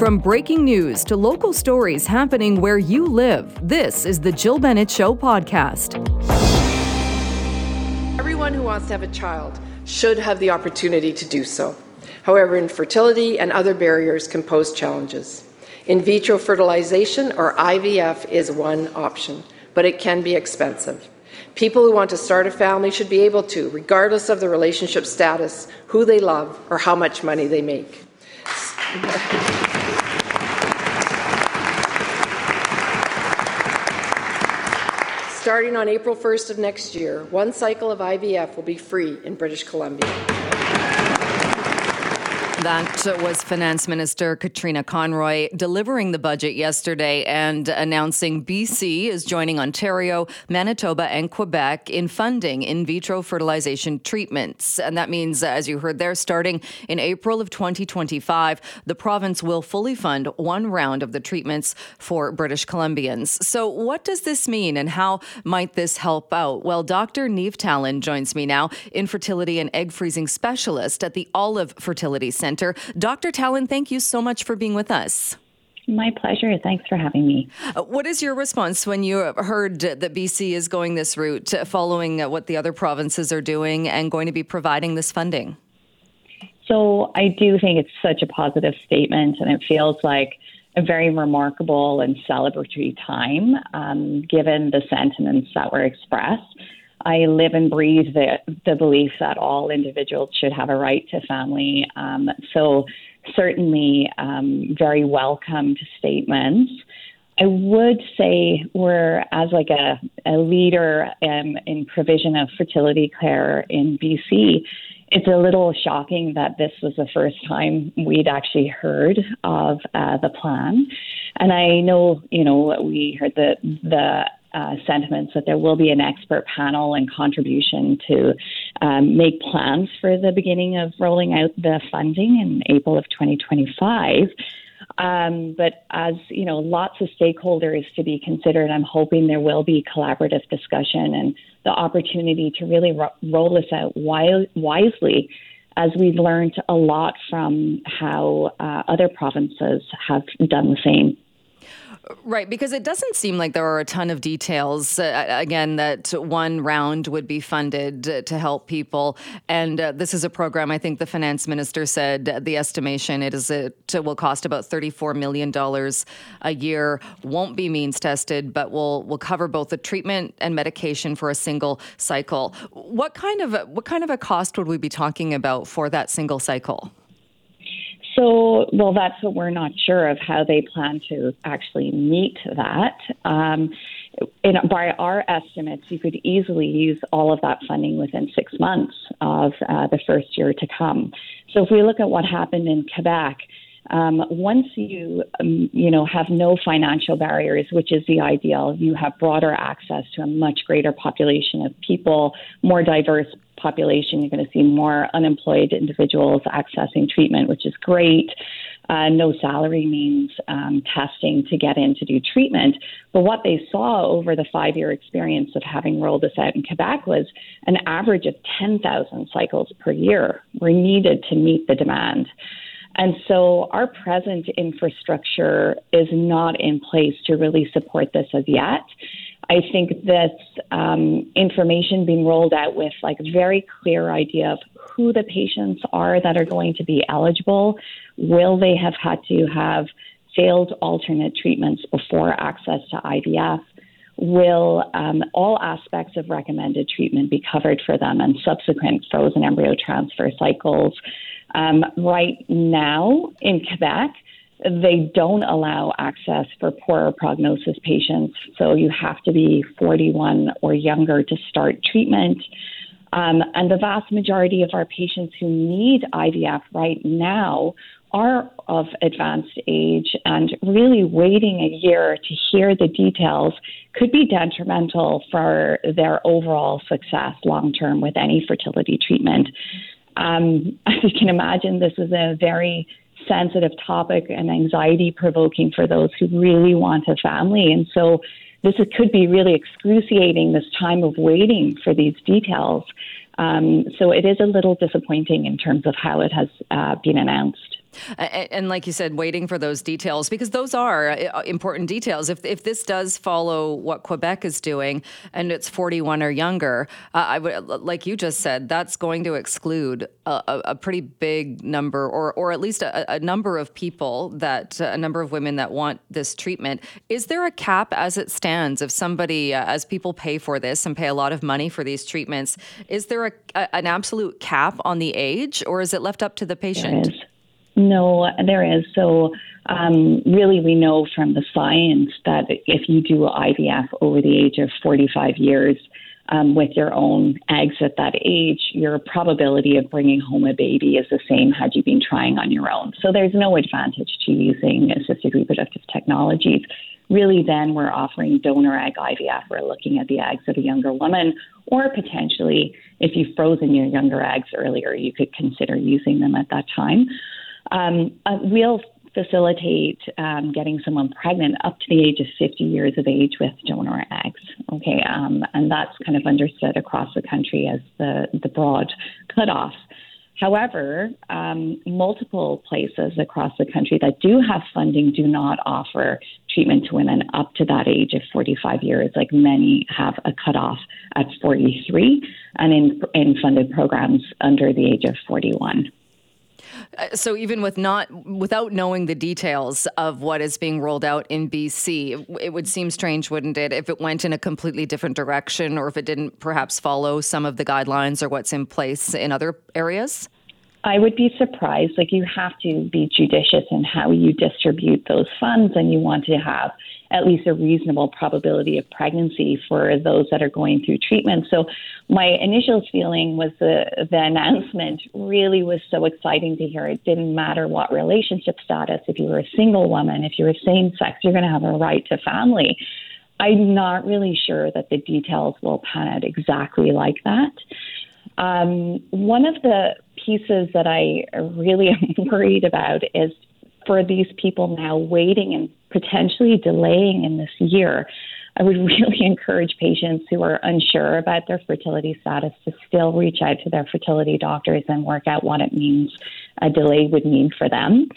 From breaking news to local stories happening where you live, this is the Jill Bennett Show podcast. Everyone who wants to have a child should have the opportunity to do so. However, infertility and other barriers can pose challenges. In vitro fertilization, or IVF, is one option, but it can be expensive. People who want to start a family should be able to, regardless of the relationship status, who they love, or how much money they make. Starting on April 1st of next year, one cycle of IVF will be free in British Columbia. That was Finance Minister Katrina Conroy delivering the budget yesterday and announcing BC is joining Ontario, Manitoba, and Quebec in funding in vitro fertilization treatments. And that means, as you heard there, starting in April of 2025, the province will fully fund one round of the treatments for British Columbians. So, what does this mean and how might this help out? Well, Dr. Niamh Tallon joins me now, infertility and egg freezing specialist at the Olive Fertility Center. Center. Dr. Tallon, thank you so much for being with us. My pleasure. Thanks for having me. Uh, what is your response when you heard that BC is going this route, uh, following uh, what the other provinces are doing and going to be providing this funding? So, I do think it's such a positive statement, and it feels like a very remarkable and celebratory time, um, given the sentiments that were expressed. I live and breathe the, the belief that all individuals should have a right to family. Um, so, certainly, um, very welcomed statements. I would say we're as like a, a leader um, in provision of fertility care in BC. It's a little shocking that this was the first time we'd actually heard of uh, the plan, and I know you know we heard the the uh, sentiments that there will be an expert panel and contribution to um, make plans for the beginning of rolling out the funding in April of 2025. Um, but as you know, lots of stakeholders to be considered. I'm hoping there will be collaborative discussion and the opportunity to really ro- roll this out wisely, as we've learned a lot from how uh, other provinces have done the same. Right, because it doesn't seem like there are a ton of details. Uh, again, that one round would be funded to help people, and uh, this is a program. I think the finance minister said the estimation it is it will cost about thirty-four million dollars a year. Won't be means tested, but will will cover both the treatment and medication for a single cycle. What kind of what kind of a cost would we be talking about for that single cycle? So, well, that's what we're not sure of how they plan to actually meet that. Um, in, by our estimates, you could easily use all of that funding within six months of uh, the first year to come. So, if we look at what happened in Quebec, um, once you um, you know have no financial barriers, which is the ideal, you have broader access to a much greater population of people, more diverse population. You're going to see more unemployed individuals accessing treatment, which is great. Uh, no salary means um, testing to get in to do treatment. But what they saw over the five year experience of having rolled this out in Quebec was an average of 10,000 cycles per year were needed to meet the demand. And so our present infrastructure is not in place to really support this as yet. I think this um, information being rolled out with like a very clear idea of who the patients are that are going to be eligible. Will they have had to have failed alternate treatments before access to IVF? Will um, all aspects of recommended treatment be covered for them and subsequent frozen embryo transfer cycles? Um, right now in Quebec, they don't allow access for poorer prognosis patients. So you have to be 41 or younger to start treatment. Um, and the vast majority of our patients who need IVF right now are of advanced age and really waiting a year to hear the details could be detrimental for their overall success long term with any fertility treatment. Um, as you can imagine, this is a very sensitive topic and anxiety provoking for those who really want a family. And so this could be really excruciating, this time of waiting for these details. Um, so it is a little disappointing in terms of how it has uh, been announced. And, like you said, waiting for those details because those are uh, important details. If if this does follow what Quebec is doing and it's 41 or younger, uh, I would like you just said that's going to exclude a, a pretty big number, or or at least a, a number of people that uh, a number of women that want this treatment. Is there a cap as it stands? If somebody, uh, as people pay for this and pay a lot of money for these treatments, is there a, an absolute cap on the age, or is it left up to the patient? No, there is. So, um, really, we know from the science that if you do IVF over the age of 45 years um, with your own eggs at that age, your probability of bringing home a baby is the same had you been trying on your own. So, there's no advantage to using assisted reproductive technologies. Really, then we're offering donor egg IVF. We're looking at the eggs of a younger woman, or potentially, if you've frozen your younger eggs earlier, you could consider using them at that time. Um, uh, we'll facilitate um, getting someone pregnant up to the age of 50 years of age with donor eggs. Okay, um, and that's kind of understood across the country as the, the broad cutoff. However, um, multiple places across the country that do have funding do not offer treatment to women up to that age of 45 years. Like many have a cutoff at 43, and in, in funded programs under the age of 41. Uh, so even with not without knowing the details of what is being rolled out in BC, it would seem strange, wouldn't it, if it went in a completely different direction or if it didn't perhaps follow some of the guidelines or what's in place in other areas? I would be surprised. Like, you have to be judicious in how you distribute those funds, and you want to have at least a reasonable probability of pregnancy for those that are going through treatment. So, my initial feeling was the, the announcement really was so exciting to hear. It didn't matter what relationship status, if you were a single woman, if you were same sex, you're going to have a right to family. I'm not really sure that the details will pan out exactly like that. Um, one of the pieces that I really am worried about is for these people now waiting and potentially delaying in this year. I would really encourage patients who are unsure about their fertility status to still reach out to their fertility doctors and work out what it means a delay would mean for them.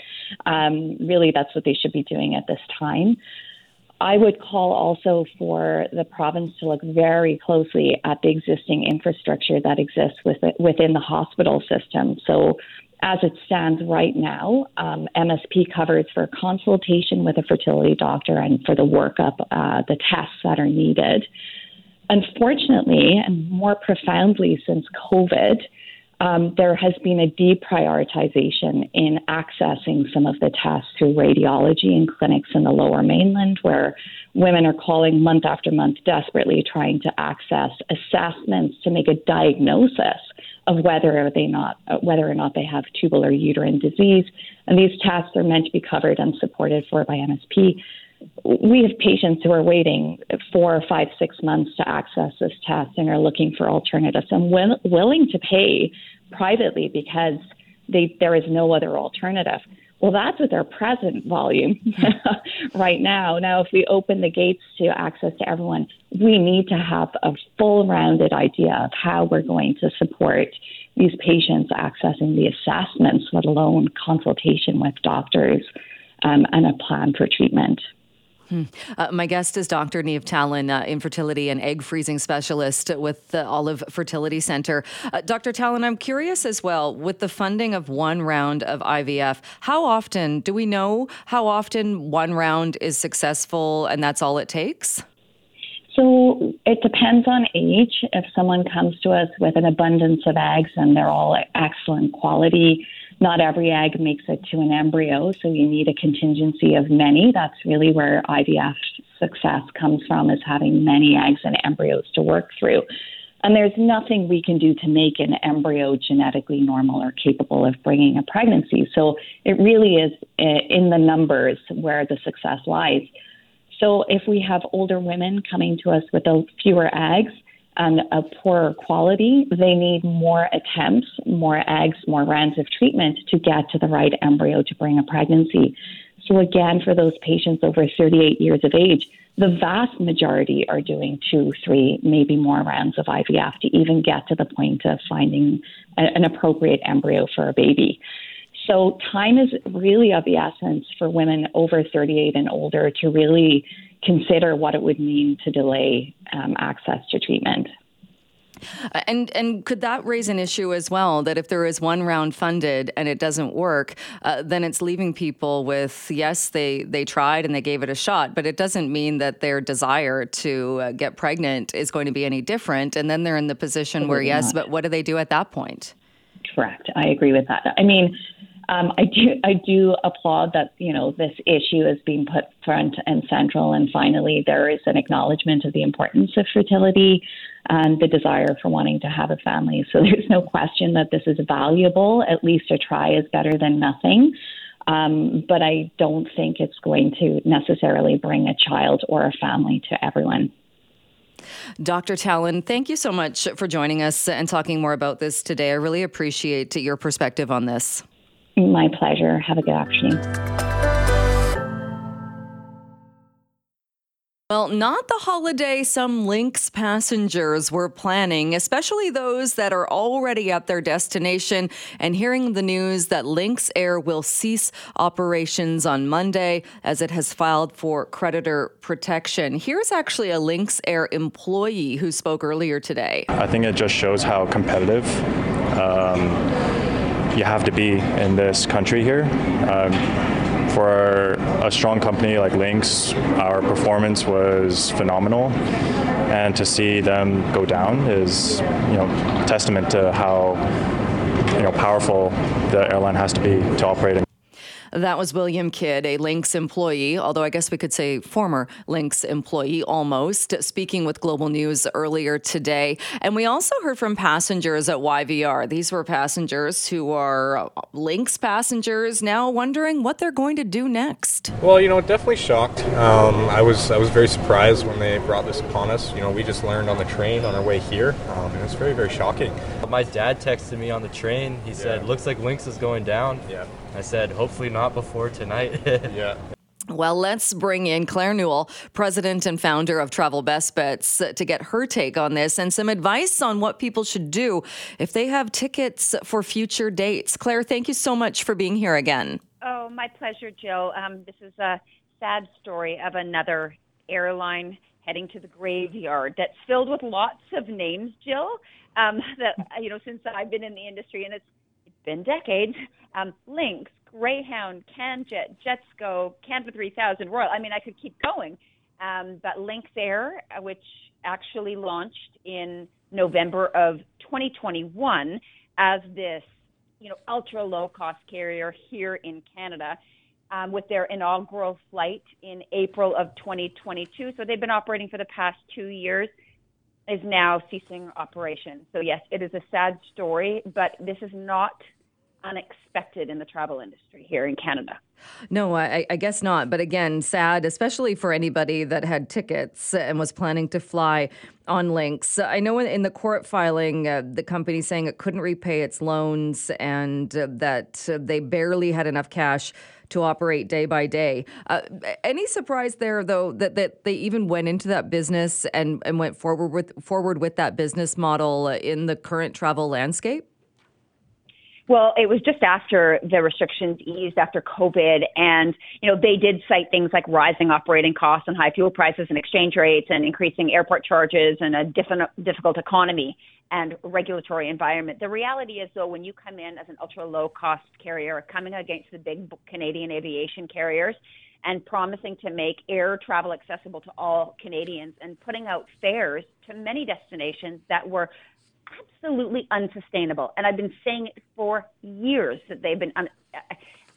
Um, really, that's what they should be doing at this time. I would call also for the province to look very closely at the existing infrastructure that exists within the hospital system. So, as it stands right now, um, MSP covers for consultation with a fertility doctor and for the workup, uh, the tests that are needed. Unfortunately, and more profoundly since COVID, um, there has been a deprioritization in accessing some of the tests through radiology and clinics in the lower mainland, where women are calling month after month desperately trying to access assessments to make a diagnosis of whether they not uh, whether or not they have tubal or uterine disease. And these tests are meant to be covered and supported for by MSP. We have patients who are waiting four, five, six months to access this test and are looking for alternatives and will, willing to pay privately because they, there is no other alternative. Well, that's with our present volume right now. Now, if we open the gates to access to everyone, we need to have a full rounded idea of how we're going to support these patients accessing the assessments, let alone consultation with doctors um, and a plan for treatment. Hmm. Uh, my guest is Dr. Niamh Tallon, uh, infertility and egg freezing specialist with the Olive Fertility Center. Uh, Dr. Tallon, I'm curious as well with the funding of one round of IVF, how often do we know how often one round is successful and that's all it takes? So it depends on age. If someone comes to us with an abundance of eggs and they're all excellent quality, not every egg makes it to an embryo, so you need a contingency of many. That's really where IVF success comes from, is having many eggs and embryos to work through. And there's nothing we can do to make an embryo genetically normal or capable of bringing a pregnancy. So it really is eh, in the numbers where the success lies. So if we have older women coming to us with fewer eggs, and a poorer quality, they need more attempts, more eggs, more rounds of treatment to get to the right embryo to bring a pregnancy. So, again, for those patients over 38 years of age, the vast majority are doing two, three, maybe more rounds of IVF to even get to the point of finding an appropriate embryo for a baby. So time is really of the essence for women over 38 and older to really consider what it would mean to delay um, access to treatment. Uh, and and could that raise an issue as well that if there is one round funded and it doesn't work, uh, then it's leaving people with yes they they tried and they gave it a shot, but it doesn't mean that their desire to uh, get pregnant is going to be any different. And then they're in the position where yes, but what do they do at that point? Correct. I agree with that. I mean. Um, I do I do applaud that you know this issue is being put front and central, and finally there is an acknowledgement of the importance of fertility and the desire for wanting to have a family. So there's no question that this is valuable. At least a try is better than nothing. Um, but I don't think it's going to necessarily bring a child or a family to everyone. Dr. Tallon, thank you so much for joining us and talking more about this today. I really appreciate your perspective on this. My pleasure. Have a good afternoon. Well, not the holiday some Lynx passengers were planning, especially those that are already at their destination and hearing the news that Lynx Air will cease operations on Monday as it has filed for creditor protection. Here's actually a Lynx Air employee who spoke earlier today. I think it just shows how competitive um, you have to be in this country here. Um, for a strong company like Lynx, our performance was phenomenal, and to see them go down is, you know, testament to how, you know, powerful the airline has to be to operate in. That was William Kidd, a Lynx employee, although I guess we could say former Lynx employee almost, speaking with Global News earlier today. And we also heard from passengers at YVR. These were passengers who are Lynx passengers now wondering what they're going to do next. Well, you know, definitely shocked. Um, I was I was very surprised when they brought this upon us. You know, we just learned on the train on our way here, um, and it's very very shocking. My dad texted me on the train. He said, yeah. "Looks like Lynx is going down." Yeah. I said, hopefully not before tonight. yeah. Well, let's bring in Claire Newell, president and founder of Travel Best Bets, to get her take on this and some advice on what people should do if they have tickets for future dates. Claire, thank you so much for being here again. Oh, my pleasure, Jill. Um, this is a sad story of another airline heading to the graveyard that's filled with lots of names, Jill. Um, that you know, since I've been in the industry, and it's been decades. Um, Lynx, Greyhound, CanJet, Jetsgo, Canada 3000, Royal. I mean, I could keep going. Um, but Lynx Air, uh, which actually launched in November of 2021 as this, you know, ultra low cost carrier here in Canada, um, with their inaugural flight in April of 2022. So they've been operating for the past two years is now ceasing operation. So yes, it is a sad story, but this is not unexpected in the travel industry here in Canada. No, I, I, guess not. But again, sad, especially for anybody that had tickets and was planning to fly on Lynx. I know in the court filing, uh, the company saying it couldn't repay its loans and uh, that uh, they barely had enough cash to operate day by day. Uh, any surprise there, though, that, that they even went into that business and, and went forward with forward with that business model in the current travel landscape? Well, it was just after the restrictions eased after COVID, and you know they did cite things like rising operating costs and high fuel prices and exchange rates and increasing airport charges and a difficult economy and regulatory environment. The reality is, though, when you come in as an ultra low cost carrier, coming against the big Canadian aviation carriers, and promising to make air travel accessible to all Canadians and putting out fares to many destinations that were absolutely unsustainable. And I've been saying it for years that they've been un,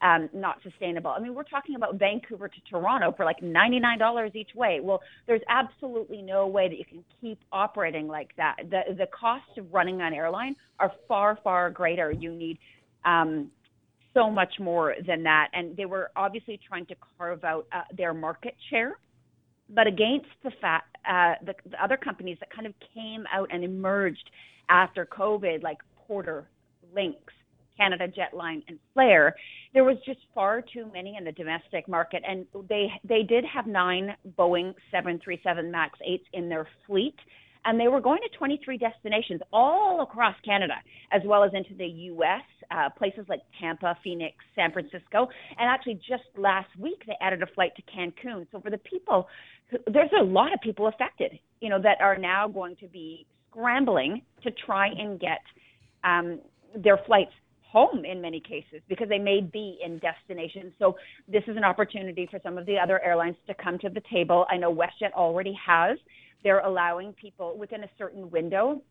um, not sustainable. I mean, we're talking about Vancouver to Toronto for like $99 each way. Well, there's absolutely no way that you can keep operating like that. The the costs of running an airline are far far greater. You need um, so much more than that, and they were obviously trying to carve out uh, their market share but against the fact uh, the, the other companies that kind of came out and emerged after COVID, like Porter, Lynx, Canada Jetline, and Flair, there was just far too many in the domestic market, and they they did have nine Boeing 737 Max 8s in their fleet. and they were going to 23 destinations all across Canada, as well as into the U.S., uh, places like Tampa, Phoenix, San Francisco, and actually just last week they added a flight to Cancun. So for the people, there's a lot of people affected, you know, that are now going to be scrambling to try and get um, their flights home in many cases because they may be in destinations. So this is an opportunity for some of the other airlines to come to the table. I know WestJet already has. They're allowing people within a certain window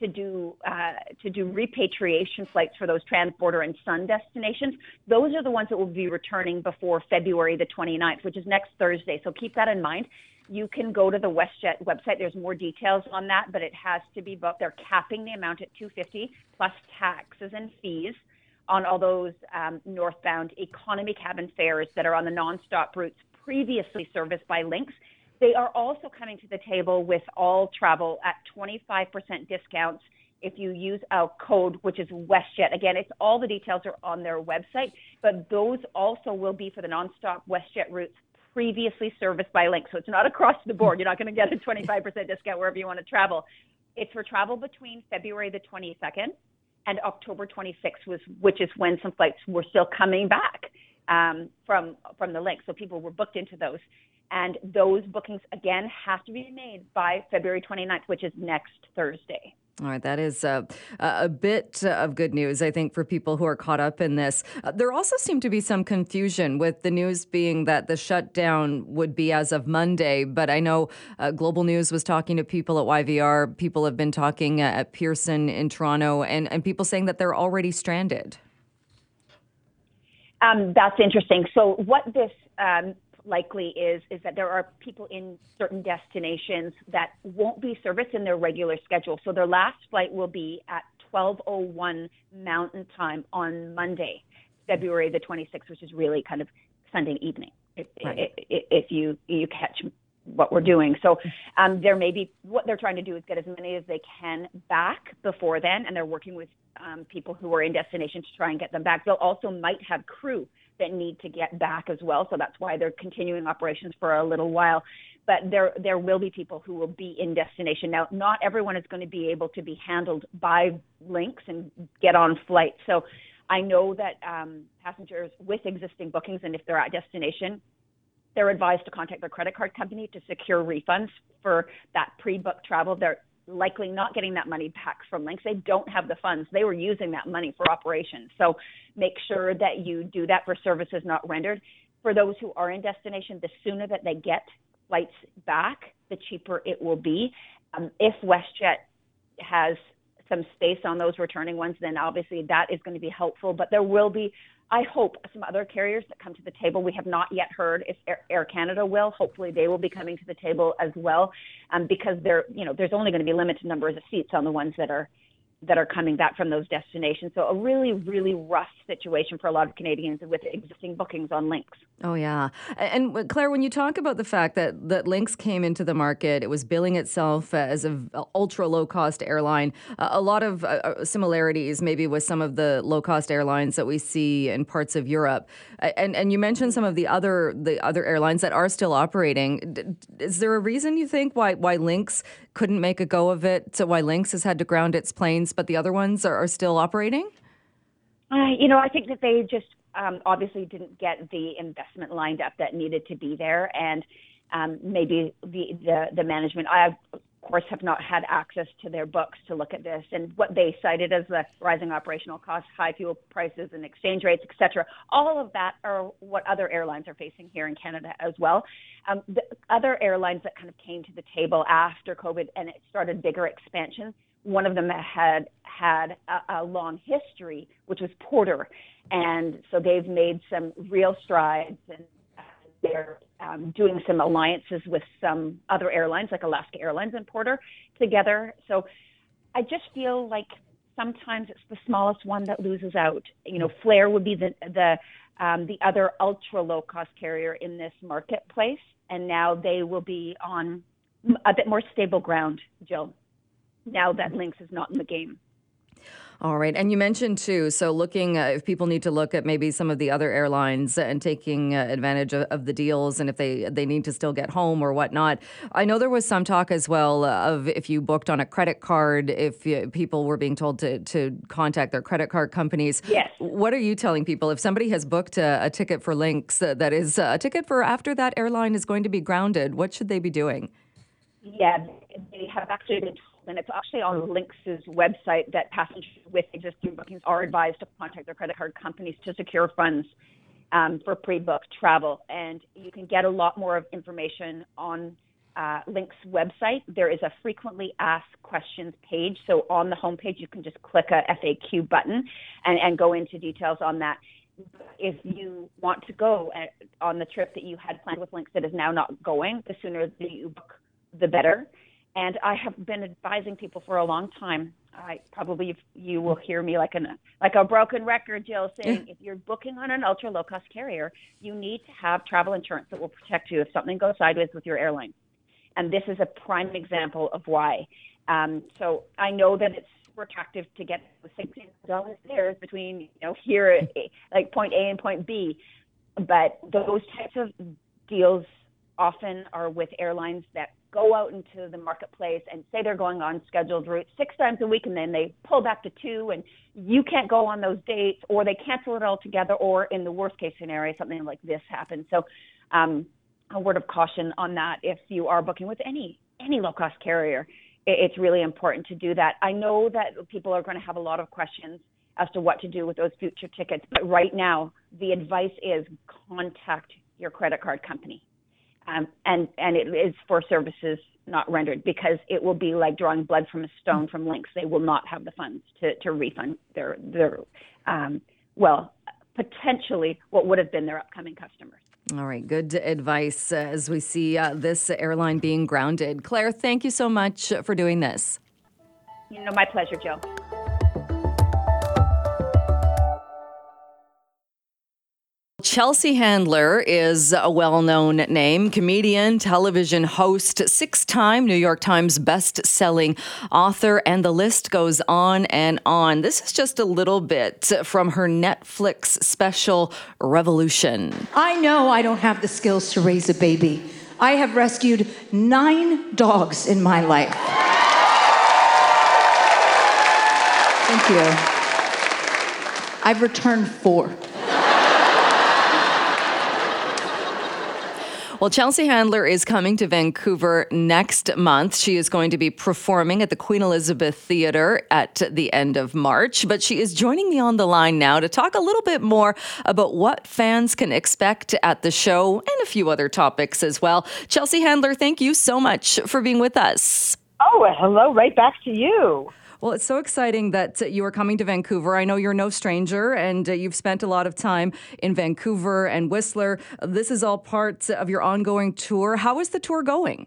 to do uh, to do repatriation flights for those transborder and sun destinations. Those are the ones that will be returning before February the 29th, which is next Thursday. So keep that in mind. You can go to the WestJet website. There's more details on that, but it has to be booked. They're capping the amount at 250 plus taxes and fees on all those um, northbound economy cabin fares that are on the nonstop routes previously serviced by Lynx. They are also coming to the table with all travel at 25% discounts if you use our code, which is WestJet. Again, it's all the details are on their website, but those also will be for the nonstop WestJet routes previously serviced by Link. So it's not across the board. You're not going to get a 25% discount wherever you want to travel. It's for travel between February the 22nd and October 26th, was, which is when some flights were still coming back um, from from the Link. So people were booked into those. And those bookings, again, have to be made by February 29th, which is next Thursday. All right, that is a, a bit of good news, I think, for people who are caught up in this. Uh, there also seemed to be some confusion with the news being that the shutdown would be as of Monday. But I know uh, Global News was talking to people at YVR. People have been talking at Pearson in Toronto, and, and people saying that they're already stranded. Um, that's interesting. So, what this um, likely is is that there are people in certain destinations that won't be serviced in their regular schedule. So their last flight will be at 12:01 Mountain Time on Monday, February the 26th, which is really kind of Sunday evening. If, right. if, if you you catch what we're doing. So um, there may be what they're trying to do is get as many as they can back before then, and they're working with um, people who are in destination to try and get them back. They'll also might have crew that need to get back as well. So that's why they're continuing operations for a little while. But there there will be people who will be in destination. Now, not everyone is going to be able to be handled by Lynx and get on flight. So I know that um, passengers with existing bookings and if they're at destination, they're advised to contact their credit card company to secure refunds for that pre-booked travel. They're likely not getting that money back from Lynx They don't have the funds. They were using that money for operations. So make sure that you do that for services not rendered. For those who are in destination, the sooner that they get flights back, the cheaper it will be. Um, if WestJet has some space on those returning ones, then obviously that is going to be helpful. But there will be I hope some other carriers that come to the table. We have not yet heard if Air, Canada will. Hopefully, they will be coming to the table as well, um, because there, you know, there's only going to be limited numbers of seats on the ones that are that are coming back from those destinations. So a really, really rough situation for a lot of Canadians with existing bookings on Lynx. Oh yeah, and Claire, when you talk about the fact that that Lynx came into the market, it was billing itself as an ultra low cost airline. a lot of uh, uh, similarities, maybe, with some of the low cost airlines that we see in parts of Europe. And and you mentioned some of the other the other airlines that are still operating. Is there a reason you think why why Lynx couldn't make a go of it? So why Lynx has had to ground its planes, but the other ones are, are still operating? Uh, you know, I think that they just um, obviously didn't get the investment lined up that needed to be there, and um, maybe the, the the management. I of course have not had access to their books to look at this and what they cited as the rising operational costs, high fuel prices, and exchange rates, et cetera. All of that are what other airlines are facing here in Canada as well. Um, the other airlines that kind of came to the table after COVID and it started bigger expansion one of them had had a, a long history, which was Porter, and so they've made some real strides, and they're um, doing some alliances with some other airlines, like Alaska Airlines and Porter, together. So I just feel like sometimes it's the smallest one that loses out. You know, Flair would be the the um, the other ultra low cost carrier in this marketplace, and now they will be on a bit more stable ground, Jill now that Lynx is not in the game. All right. And you mentioned too, so looking, uh, if people need to look at maybe some of the other airlines and taking uh, advantage of, of, the deals and if they, they need to still get home or whatnot. I know there was some talk as well of if you booked on a credit card, if you, people were being told to, to contact their credit card companies. Yes. What are you telling people? If somebody has booked a, a ticket for Lynx uh, that is a ticket for after that airline is going to be grounded, what should they be doing? Yeah, they have actually been and it's actually on Lynx's website that passengers with existing bookings are advised to contact their credit card companies to secure funds um, for pre-booked travel. And you can get a lot more of information on uh, website. There is a frequently asked questions page. So on the homepage, you can just click a FAQ button and, and go into details on that. If you want to go uh, on the trip that you had planned with Lynx that is now not going, the sooner that you book, the better. And I have been advising people for a long time. I probably you will hear me like a like a broken record, Jill, saying if you're booking on an ultra low cost carrier, you need to have travel insurance that will protect you if something goes sideways with your airline. And this is a prime example of why. Um, so I know that it's super attractive to get sixteen dollars there between you know here like point A and point B, but those types of deals often are with airlines that go out into the marketplace and say they're going on scheduled routes six times a week and then they pull back to two and you can't go on those dates or they cancel it altogether or in the worst case scenario something like this happens. So um, a word of caution on that if you are booking with any any low cost carrier it's really important to do that. I know that people are going to have a lot of questions as to what to do with those future tickets but right now the advice is contact your credit card company um, and and it is for services not rendered because it will be like drawing blood from a stone from Lynx. They will not have the funds to, to refund their their um, well potentially what would have been their upcoming customers. All right, good advice as we see uh, this airline being grounded. Claire, thank you so much for doing this. You know, my pleasure, Joe. Chelsea Handler is a well known name, comedian, television host, six time New York Times best-selling author, and the list goes on and on. This is just a little bit from her Netflix special, Revolution. I know I don't have the skills to raise a baby. I have rescued nine dogs in my life. Thank you. I've returned four. Well, Chelsea Handler is coming to Vancouver next month. She is going to be performing at the Queen Elizabeth Theatre at the end of March, but she is joining me on the line now to talk a little bit more about what fans can expect at the show and a few other topics as well. Chelsea Handler, thank you so much for being with us. Oh, hello, right back to you. Well, it's so exciting that you are coming to Vancouver. I know you're no stranger and uh, you've spent a lot of time in Vancouver and Whistler. This is all part of your ongoing tour. How is the tour going?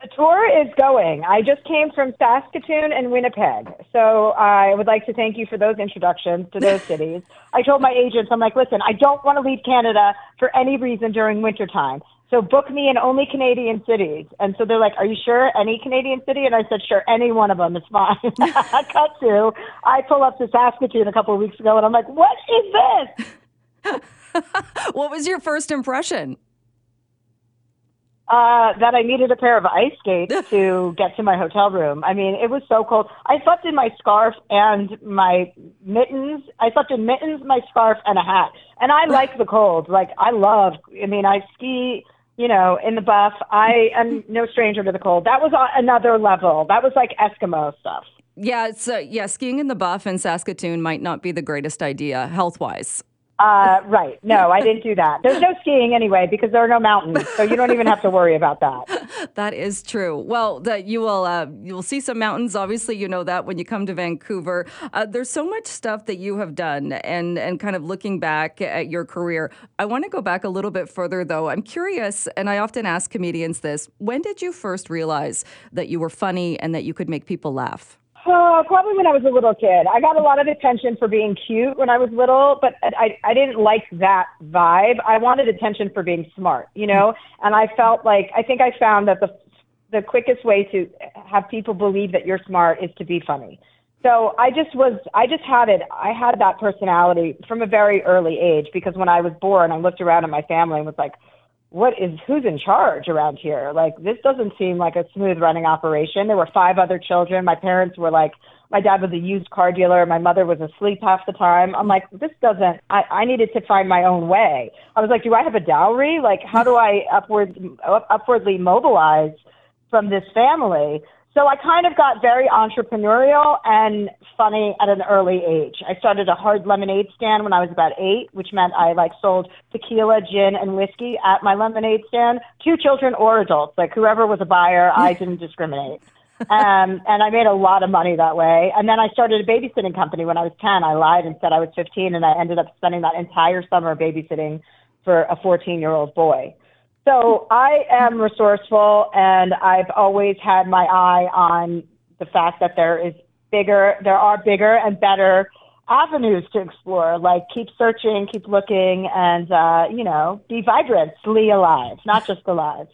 The tour is going. I just came from Saskatoon and Winnipeg. So I would like to thank you for those introductions to those cities. I told my agents, I'm like, listen, I don't want to leave Canada for any reason during wintertime. So book me in only Canadian cities. And so they're like, Are you sure any Canadian city? And I said, Sure, any one of them is fine. I cut to, I pull up to Saskatoon a couple of weeks ago and I'm like, What is this? what was your first impression? Uh, that I needed a pair of ice skates to get to my hotel room. I mean, it was so cold. I slept in my scarf and my mittens. I slept in mittens, my scarf, and a hat. And I like the cold. Like I love. I mean, I ski you know, in the buff. I am no stranger to the cold. That was another level. That was like Eskimo stuff. Yeah, uh, yeah, skiing in the buff in Saskatoon might not be the greatest idea health wise. Uh, right. No, I didn't do that. There's no skiing anyway because there are no mountains, so you don't even have to worry about that. that is true. Well, that you will uh, you will see some mountains. Obviously, you know that when you come to Vancouver. Uh, there's so much stuff that you have done, and and kind of looking back at your career. I want to go back a little bit further, though. I'm curious, and I often ask comedians this: When did you first realize that you were funny and that you could make people laugh? Uh, probably when I was a little kid. I got a lot of attention for being cute when I was little, but I I didn't like that vibe. I wanted attention for being smart, you know. And I felt like I think I found that the the quickest way to have people believe that you're smart is to be funny. So I just was, I just had it. I had that personality from a very early age because when I was born, I looked around at my family and was like, what is, who's in charge around here? Like, this doesn't seem like a smooth running operation. There were five other children. My parents were like, my dad was a used car dealer. My mother was asleep half the time. I'm like, this doesn't, I, I needed to find my own way. I was like, do I have a dowry? Like, how do I upward, upwardly mobilize from this family? So I kind of got very entrepreneurial and funny at an early age. I started a hard lemonade stand when I was about eight, which meant I like sold tequila, gin, and whiskey at my lemonade stand to children or adults. Like whoever was a buyer, I didn't discriminate. um, and I made a lot of money that way. And then I started a babysitting company when I was 10. I lied and said I was 15, and I ended up spending that entire summer babysitting for a 14 year old boy. So I am resourceful, and I've always had my eye on the fact that there is bigger, there are bigger and better avenues to explore. Like keep searching, keep looking, and uh, you know, be vibrantly alive, not just alive.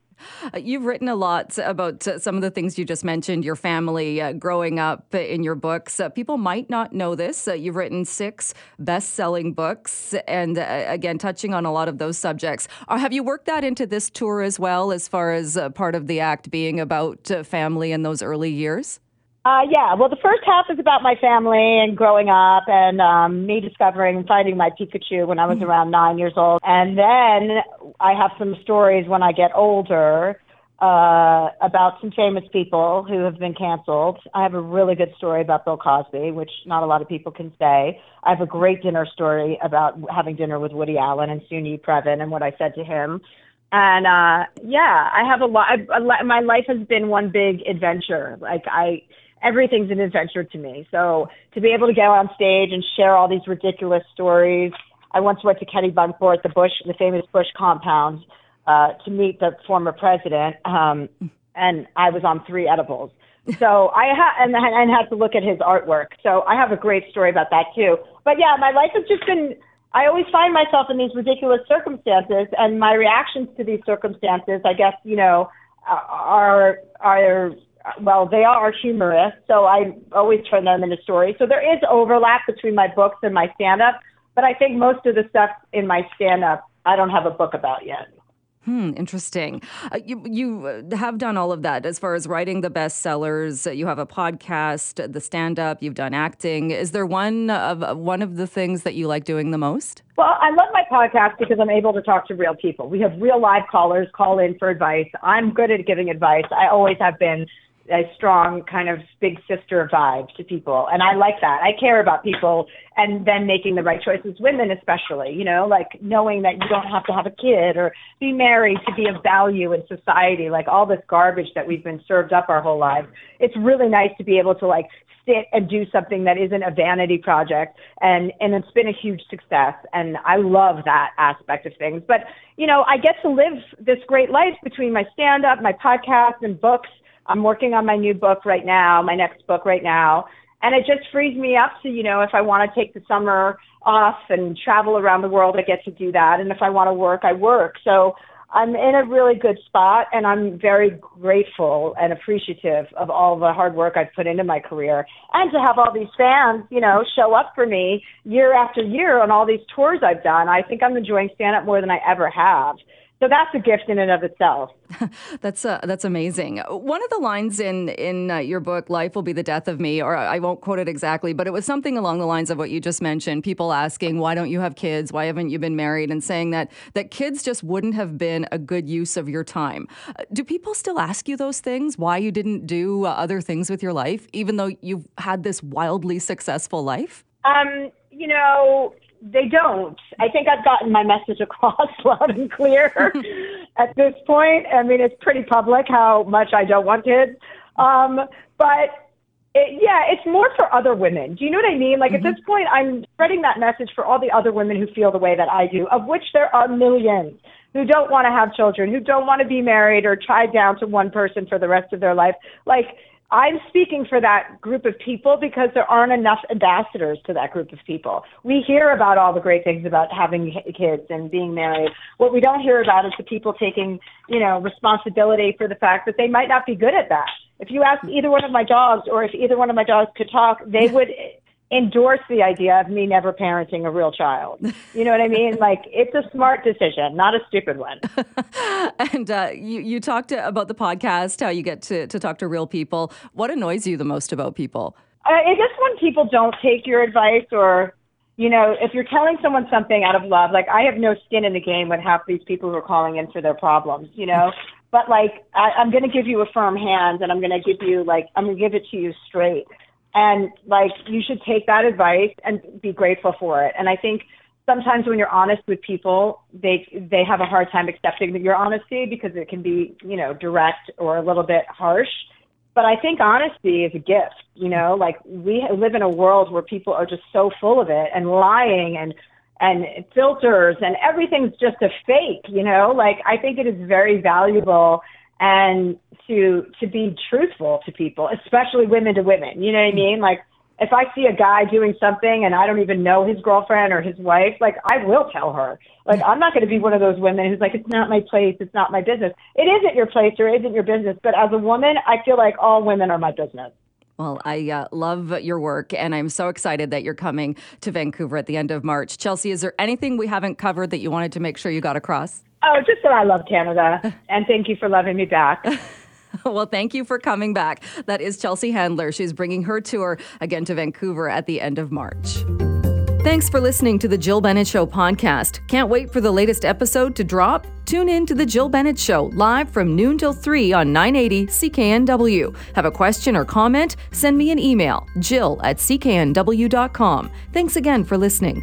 Uh, you've written a lot about uh, some of the things you just mentioned, your family uh, growing up in your books. Uh, people might not know this. Uh, you've written six best selling books, and uh, again, touching on a lot of those subjects. have you worked that into this tour as well, as far as part of the act being about family in those early years? Uh, yeah, well, the first half is about my family and growing up and um, me discovering and finding my Pikachu when I was mm-hmm. around nine years old. And then I have some stories when I get older uh, about some famous people who have been canceled. I have a really good story about Bill Cosby, which not a lot of people can say. I have a great dinner story about having dinner with Woody Allen and Soon-Yi Previn and what I said to him. And uh yeah, I have a lot. My life has been one big adventure. Like I everything's an adventure to me. So to be able to go on stage and share all these ridiculous stories. I once went to Kennebunkport, the Bush, the famous Bush compound, uh, to meet the former president, um, and I was on three edibles. So I ha- and and had to look at his artwork. So I have a great story about that too. But yeah, my life has just been. I always find myself in these ridiculous circumstances, and my reactions to these circumstances, I guess, you know, are are well, they are humorous, so I always turn them into stories. So there is overlap between my books and my stand up, but I think most of the stuff in my stand up, I don't have a book about yet. Hmm, interesting. Uh, you you uh, have done all of that as far as writing the bestsellers. You have a podcast, the stand up. You've done acting. Is there one of one of the things that you like doing the most? Well, I love my podcast because I'm able to talk to real people. We have real live callers call in for advice. I'm good at giving advice. I always have been a strong kind of big sister vibe to people. And i like that. I care about people and then making the right choices women especially you know like knowing that you don't have to have a kid or be married to be of value in society like all this garbage that we've been served up our whole lives. It's really nice to be able to like sit and do something that isn't a vanity project. And and it's been a huge success. And I love that aspect of things. But you know I get to live this great life between my stand up my podcast and books I'm working on my new book right now, my next book right now. And it just frees me up to, you know, if I want to take the summer off and travel around the world, I get to do that. And if I want to work, I work. So I'm in a really good spot and I'm very grateful and appreciative of all the hard work I've put into my career and to have all these fans, you know, show up for me year after year on all these tours I've done. I think I'm enjoying stand up more than I ever have. So that's a gift in and of itself. that's uh, that's amazing. One of the lines in in uh, your book, "Life will be the death of me," or I won't quote it exactly, but it was something along the lines of what you just mentioned. People asking, "Why don't you have kids? Why haven't you been married?" and saying that that kids just wouldn't have been a good use of your time. Uh, do people still ask you those things? Why you didn't do uh, other things with your life, even though you've had this wildly successful life? Um, you know, they don't. I think I've gotten my message across loud and clear at this point. I mean, it's pretty public how much I don't want kids. Um, but it, yeah, it's more for other women. Do you know what I mean? Like mm-hmm. at this point, I'm spreading that message for all the other women who feel the way that I do, of which there are millions who don't want to have children, who don't want to be married or tied down to one person for the rest of their life. Like I'm speaking for that group of people because there aren't enough ambassadors to that group of people. We hear about all the great things about having kids and being married. What we don't hear about is the people taking, you know, responsibility for the fact that they might not be good at that. if you asked either one of my dogs, or if either one of my dogs could talk, they would endorse the idea of me never parenting a real child. You know what I mean? Like it's a smart decision, not a stupid one. and uh, you you talked about the podcast, how you get to to talk to real people. What annoys you the most about people? I guess when people don't take your advice or you know, if you're telling someone something out of love, like I have no skin in the game with half these people who are calling in for their problems, you know. But like I, I'm going to give you a firm hand, and I'm going to give you like I'm going to give it to you straight and like you should take that advice and be grateful for it. And i think sometimes when you're honest with people they they have a hard time accepting your honesty because it can be you know direct or a little bit harsh. But i think honesty is a gift you know? Like we live in a world where people are just so full of it and lying and and filters and everything's just a fake you know? Like i think it is very valuable and to to be truthful to people, especially women to women. You know what I mean? Like if I see a guy doing something and I don't even know his girlfriend or his wife, like I will tell her. Like I'm not going to be one of those women who's like, it's not my place, it's not my business. It isn't your place or isn't your business. But as a woman, I feel like all women are my business. Well, I uh, love your work, and I'm so excited that you're coming to Vancouver at the end of March. Chelsea, is there anything we haven't covered that you wanted to make sure you got across? Oh, just that I love Canada, and thank you for loving me back. well, thank you for coming back. That is Chelsea Handler. She's bringing her tour again to Vancouver at the end of March. Thanks for listening to the Jill Bennett Show podcast. Can't wait for the latest episode to drop? Tune in to the Jill Bennett Show live from noon till 3 on 980 CKNW. Have a question or comment? Send me an email, jill at cknw.com. Thanks again for listening.